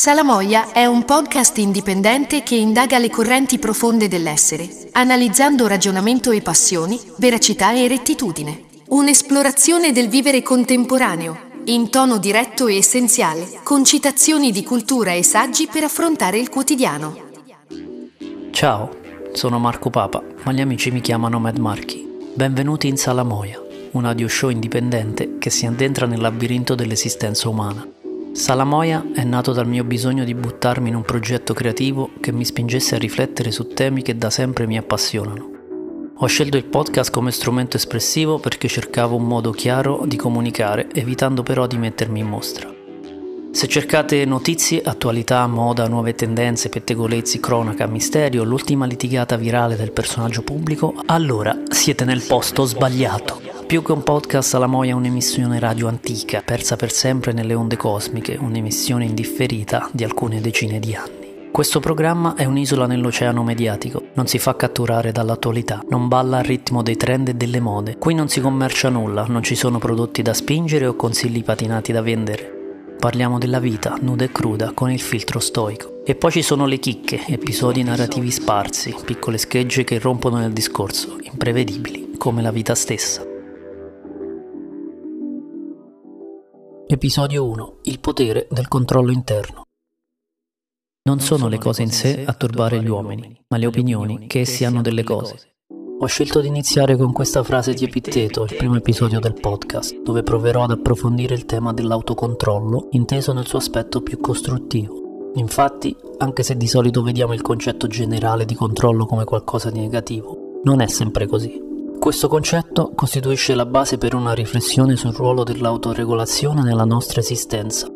Salamoia è un podcast indipendente che indaga le correnti profonde dell'essere, analizzando ragionamento e passioni, veracità e rettitudine. Un'esplorazione del vivere contemporaneo, in tono diretto e essenziale, con citazioni di cultura e saggi per affrontare il quotidiano. Ciao, sono Marco Papa, ma gli amici mi chiamano Mad Marchi. Benvenuti in Salamoia, un audio show indipendente che si addentra nel labirinto dell'esistenza umana. Salamoia è nato dal mio bisogno di buttarmi in un progetto creativo che mi spingesse a riflettere su temi che da sempre mi appassionano. Ho scelto il podcast come strumento espressivo perché cercavo un modo chiaro di comunicare, evitando però di mettermi in mostra. Se cercate notizie, attualità, moda, nuove tendenze, pettegolezzi, cronaca, misterio, l'ultima litigata virale del personaggio pubblico, allora siete nel posto sbagliato. Più che un podcast, La Moia è un'emissione radio antica, persa per sempre nelle onde cosmiche, un'emissione indifferita di alcune decine di anni. Questo programma è un'isola nell'oceano mediatico, non si fa catturare dall'attualità, non balla al ritmo dei trend e delle mode. Qui non si commercia nulla, non ci sono prodotti da spingere o consigli patinati da vendere. Parliamo della vita, nuda e cruda, con il filtro stoico. E poi ci sono le chicche, episodi narrativi sparsi, piccole schegge che rompono nel discorso, imprevedibili, come la vita stessa. Episodio 1. Il potere del controllo interno. Non sono le cose in sé a turbare gli uomini, ma le opinioni che essi hanno delle cose. Ho scelto di iniziare con questa frase di Epitteto, il primo episodio del podcast, dove proverò ad approfondire il tema dell'autocontrollo, inteso nel suo aspetto più costruttivo. Infatti, anche se di solito vediamo il concetto generale di controllo come qualcosa di negativo, non è sempre così. Questo concetto costituisce la base per una riflessione sul ruolo dell'autoregolazione nella nostra esistenza.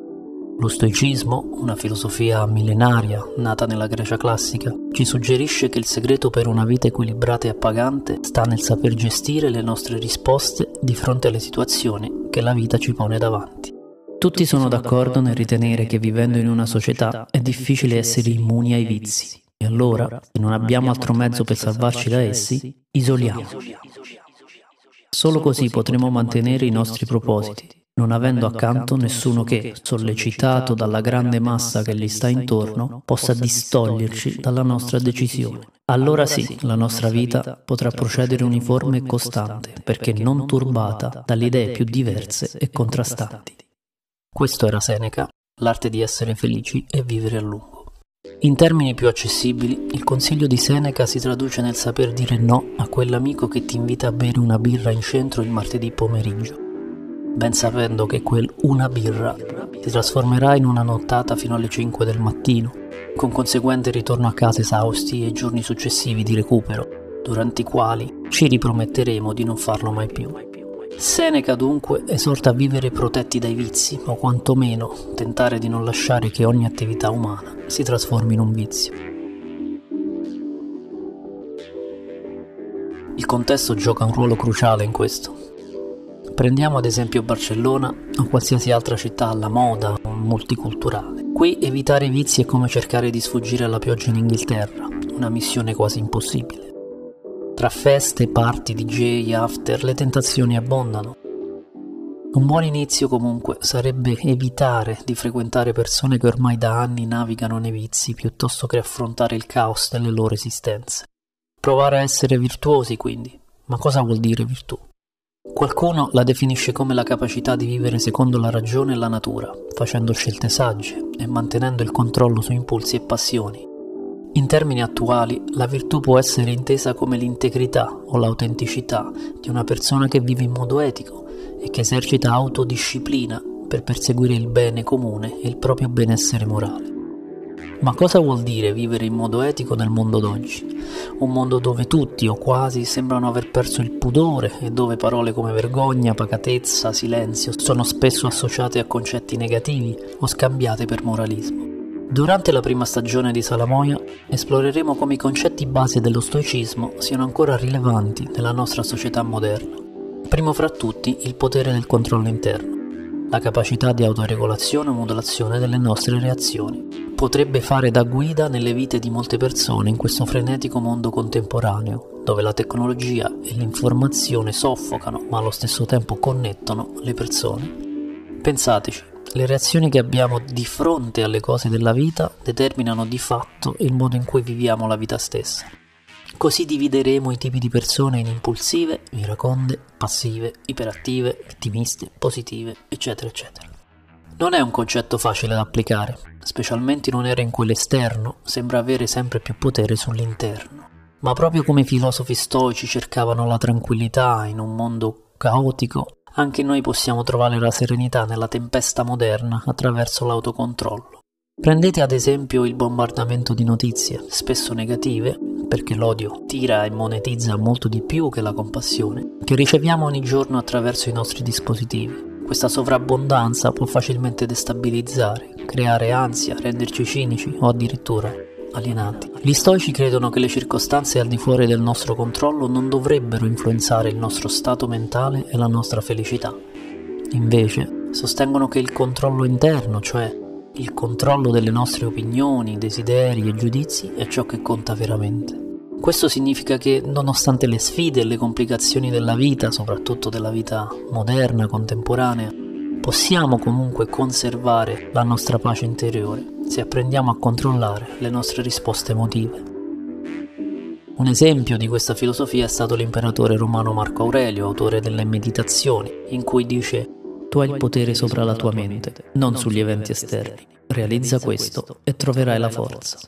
Lo stoicismo, una filosofia millenaria nata nella Grecia classica, ci suggerisce che il segreto per una vita equilibrata e appagante sta nel saper gestire le nostre risposte di fronte alle situazioni che la vita ci pone davanti. Tutti sono d'accordo nel ritenere che vivendo in una società è difficile essere immuni ai vizi. E allora, se non abbiamo altro mezzo per salvarci da essi, isoliamo. Solo così potremo mantenere i nostri propositi, non avendo accanto nessuno che, sollecitato dalla grande massa che gli sta intorno, possa distoglierci dalla nostra decisione. Allora sì, la nostra vita potrà procedere uniforme e costante, perché non turbata dalle idee più diverse e contrastanti. Questo era Seneca, l'arte di essere felici e vivere a lungo. In termini più accessibili, il consiglio di Seneca si traduce nel saper dire no a quell'amico che ti invita a bere una birra in centro il martedì pomeriggio, ben sapendo che quel una birra si trasformerà in una nottata fino alle 5 del mattino, con conseguente ritorno a casa esausti e giorni successivi di recupero, durante i quali ci riprometteremo di non farlo mai più. Seneca dunque esorta a vivere protetti dai vizi, o quantomeno tentare di non lasciare che ogni attività umana si trasformi in un vizio. Il contesto gioca un ruolo cruciale in questo. Prendiamo ad esempio Barcellona o qualsiasi altra città alla moda o multiculturale. Qui evitare vizi è come cercare di sfuggire alla pioggia in Inghilterra, una missione quasi impossibile. Tra feste, party, DJ, after, le tentazioni abbondano. Un buon inizio comunque sarebbe evitare di frequentare persone che ormai da anni navigano nei vizi piuttosto che affrontare il caos delle loro esistenze. Provare a essere virtuosi quindi. Ma cosa vuol dire virtù? Qualcuno la definisce come la capacità di vivere secondo la ragione e la natura, facendo scelte sagge e mantenendo il controllo su impulsi e passioni. In termini attuali, la virtù può essere intesa come l'integrità o l'autenticità di una persona che vive in modo etico e che esercita autodisciplina per perseguire il bene comune e il proprio benessere morale. Ma cosa vuol dire vivere in modo etico nel mondo d'oggi? Un mondo dove tutti o quasi sembrano aver perso il pudore e dove parole come vergogna, pacatezza, silenzio sono spesso associate a concetti negativi o scambiate per moralismo. Durante la prima stagione di Salamoia esploreremo come i concetti base dello stoicismo siano ancora rilevanti nella nostra società moderna. Primo fra tutti il potere del controllo interno, la capacità di autoregolazione o modulazione delle nostre reazioni. Potrebbe fare da guida nelle vite di molte persone in questo frenetico mondo contemporaneo, dove la tecnologia e l'informazione soffocano ma allo stesso tempo connettono le persone. Pensateci, Le reazioni che abbiamo di fronte alle cose della vita determinano di fatto il modo in cui viviamo la vita stessa. Così divideremo i tipi di persone in impulsive, iraconde, passive, iperattive, ottimiste, positive, eccetera, eccetera. Non è un concetto facile da applicare, specialmente in un'era in cui l'esterno sembra avere sempre più potere sull'interno. Ma proprio come i filosofi stoici cercavano la tranquillità in un mondo caotico, anche noi possiamo trovare la serenità nella tempesta moderna attraverso l'autocontrollo. Prendete ad esempio il bombardamento di notizie, spesso negative, perché l'odio tira e monetizza molto di più che la compassione, che riceviamo ogni giorno attraverso i nostri dispositivi. Questa sovrabbondanza può facilmente destabilizzare, creare ansia, renderci cinici o addirittura alienati. Gli stoici credono che le circostanze al di fuori del nostro controllo non dovrebbero influenzare il nostro stato mentale e la nostra felicità. Invece, sostengono che il controllo interno, cioè il controllo delle nostre opinioni, desideri e giudizi, è ciò che conta veramente. Questo significa che nonostante le sfide e le complicazioni della vita, soprattutto della vita moderna, contemporanea, possiamo comunque conservare la nostra pace interiore se apprendiamo a controllare le nostre risposte emotive. Un esempio di questa filosofia è stato l'imperatore romano Marco Aurelio, autore delle Meditazioni, in cui dice Tu hai il potere sopra la tua mente, non sugli eventi esterni. Realizza questo e troverai la forza.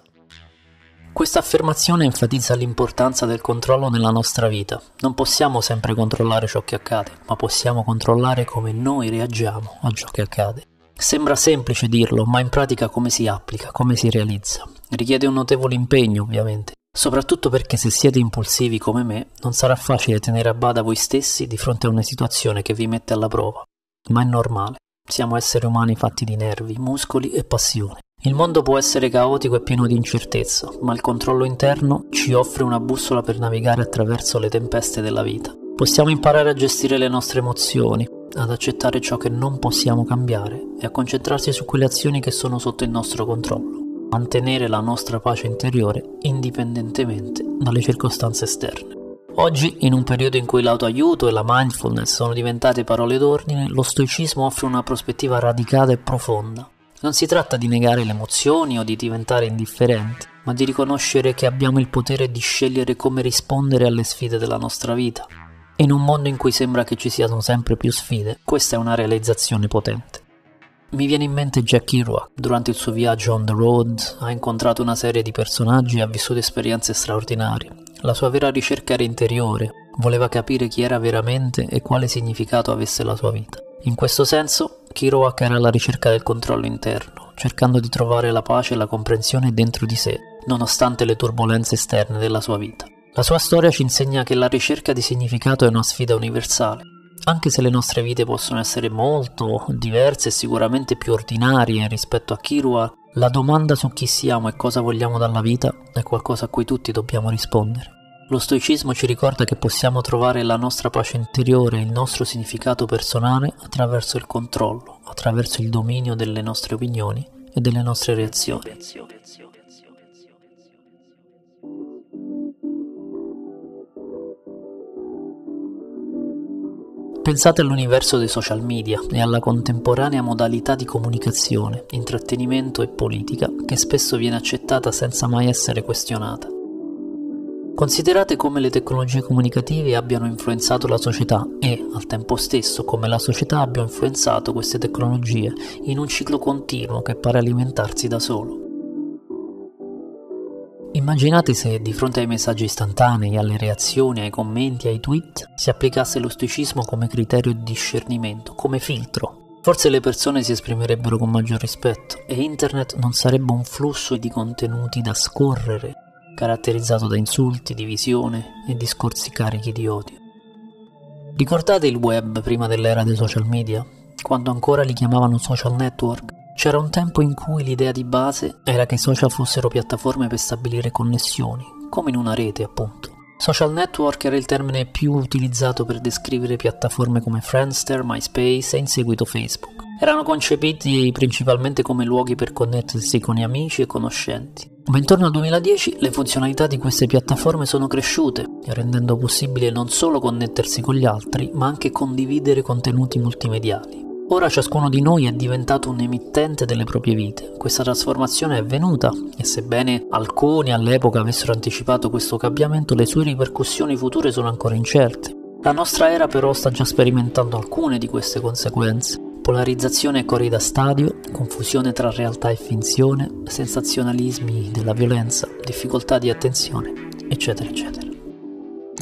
Questa affermazione enfatizza l'importanza del controllo nella nostra vita. Non possiamo sempre controllare ciò che accade, ma possiamo controllare come noi reagiamo a ciò che accade. Sembra semplice dirlo, ma in pratica come si applica, come si realizza. Richiede un notevole impegno, ovviamente, soprattutto perché se siete impulsivi come me, non sarà facile tenere a bada voi stessi di fronte a una situazione che vi mette alla prova. Ma è normale. Siamo esseri umani fatti di nervi, muscoli e passione. Il mondo può essere caotico e pieno di incertezza, ma il controllo interno ci offre una bussola per navigare attraverso le tempeste della vita. Possiamo imparare a gestire le nostre emozioni, ad accettare ciò che non possiamo cambiare e a concentrarsi su quelle azioni che sono sotto il nostro controllo. Mantenere la nostra pace interiore indipendentemente dalle circostanze esterne. Oggi, in un periodo in cui l'autoaiuto e la mindfulness sono diventate parole d'ordine, lo stoicismo offre una prospettiva radicata e profonda non si tratta di negare le emozioni o di diventare indifferenti, ma di riconoscere che abbiamo il potere di scegliere come rispondere alle sfide della nostra vita. In un mondo in cui sembra che ci siano sempre più sfide, questa è una realizzazione potente. Mi viene in mente Jack Kerouac. Durante il suo viaggio on the road ha incontrato una serie di personaggi e ha vissuto esperienze straordinarie. La sua vera ricerca era interiore, voleva capire chi era veramente e quale significato avesse la sua vita. In questo senso, Kerouac era alla ricerca del controllo interno, cercando di trovare la pace e la comprensione dentro di sé, nonostante le turbulenze esterne della sua vita. La sua storia ci insegna che la ricerca di significato è una sfida universale. Anche se le nostre vite possono essere molto diverse e sicuramente più ordinarie rispetto a Kerouac, la domanda su chi siamo e cosa vogliamo dalla vita è qualcosa a cui tutti dobbiamo rispondere. Lo stoicismo ci ricorda che possiamo trovare la nostra pace interiore e il nostro significato personale attraverso il controllo, attraverso il dominio delle nostre opinioni e delle nostre reazioni. Pensate all'universo dei social media e alla contemporanea modalità di comunicazione, intrattenimento e politica che spesso viene accettata senza mai essere questionata. Considerate come le tecnologie comunicative abbiano influenzato la società e, al tempo stesso, come la società abbia influenzato queste tecnologie in un ciclo continuo che pare alimentarsi da solo. Immaginate se di fronte ai messaggi istantanei, alle reazioni, ai commenti, ai tweet, si applicasse lo stoicismo come criterio di discernimento, come filtro. Forse le persone si esprimerebbero con maggior rispetto e internet non sarebbe un flusso di contenuti da scorrere caratterizzato da insulti, divisione e discorsi carichi di odio. Ricordate il web prima dell'era dei social media? Quando ancora li chiamavano social network? C'era un tempo in cui l'idea di base era che i social fossero piattaforme per stabilire connessioni, come in una rete appunto. Social network era il termine più utilizzato per descrivere piattaforme come Friendster, MySpace e in seguito Facebook. Erano concepiti principalmente come luoghi per connettersi con gli amici e conoscenti. Ma intorno al 2010 le funzionalità di queste piattaforme sono cresciute, rendendo possibile non solo connettersi con gli altri, ma anche condividere contenuti multimediali. Ora ciascuno di noi è diventato un emittente delle proprie vite. Questa trasformazione è venuta e sebbene alcuni all'epoca avessero anticipato questo cambiamento, le sue ripercussioni future sono ancora incerte. La nostra era però sta già sperimentando alcune di queste conseguenze. Polarizzazione e corrida stadio, confusione tra realtà e finzione, sensazionalismi della violenza, difficoltà di attenzione, eccetera, eccetera.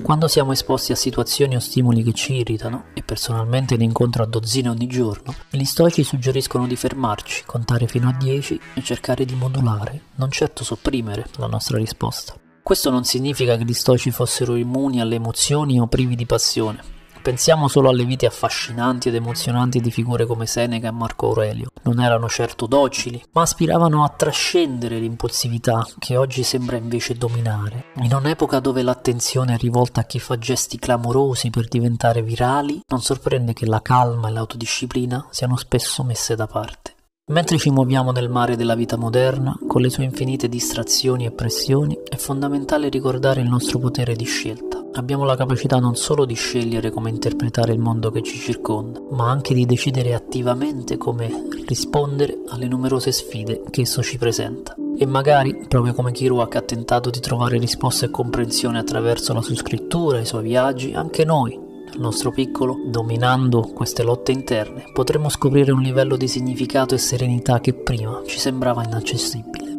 Quando siamo esposti a situazioni o stimoli che ci irritano, e personalmente ne incontro a dozzine ogni giorno, gli stoici suggeriscono di fermarci, contare fino a 10 e cercare di modulare, non certo sopprimere, la nostra risposta. Questo non significa che gli stoici fossero immuni alle emozioni o privi di passione, Pensiamo solo alle vite affascinanti ed emozionanti di figure come Seneca e Marco Aurelio. Non erano certo docili, ma aspiravano a trascendere l'impulsività che oggi sembra invece dominare. In un'epoca dove l'attenzione è rivolta a chi fa gesti clamorosi per diventare virali, non sorprende che la calma e l'autodisciplina siano spesso messe da parte. Mentre ci muoviamo nel mare della vita moderna, con le sue infinite distrazioni e pressioni, è fondamentale ricordare il nostro potere di scelta. Abbiamo la capacità non solo di scegliere come interpretare il mondo che ci circonda, ma anche di decidere attivamente come rispondere alle numerose sfide che esso ci presenta. E magari, proprio come Kerouac ha tentato di trovare risposte e comprensione attraverso la sua scrittura i suoi viaggi, anche noi, nel nostro piccolo, dominando queste lotte interne, potremo scoprire un livello di significato e serenità che prima ci sembrava inaccessibile.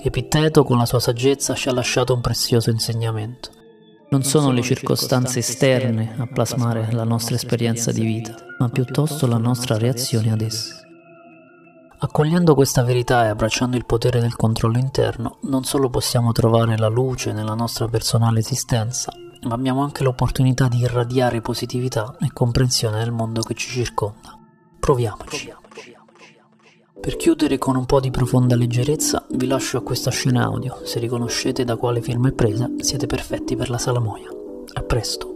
Epitteto con la sua saggezza ci ha lasciato un prezioso insegnamento. Non sono le circostanze esterne a plasmare la nostra esperienza di vita, ma piuttosto la nostra reazione ad esse. Accogliendo questa verità e abbracciando il potere del controllo interno, non solo possiamo trovare la luce nella nostra personale esistenza, ma abbiamo anche l'opportunità di irradiare positività e comprensione nel mondo che ci circonda. Proviamoci. Per chiudere con un po' di profonda leggerezza, vi lascio a questa scena audio. Se riconoscete da quale film è presa, siete perfetti per la salamoia. A presto.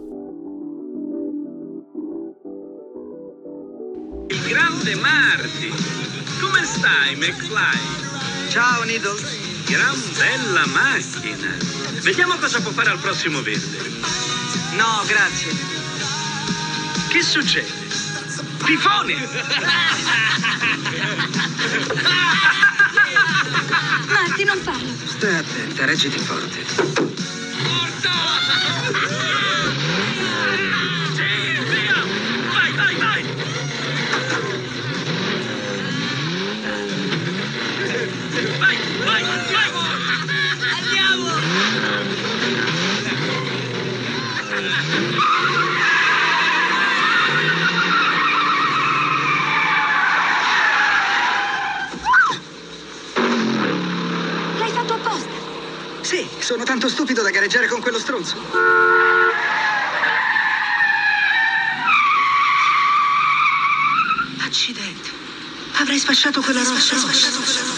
Il grande Marty! Come stai, McFly? Ciao, Needles. Gran bella macchina. Vediamo cosa può fare al prossimo verde. No, grazie. Che succede? Tifone! Marti, non farlo. Stai attenta, reggiti forte. Tanto stupido da gareggiare con quello stronzo. Accidenti. Avrei sfasciato quella rossa.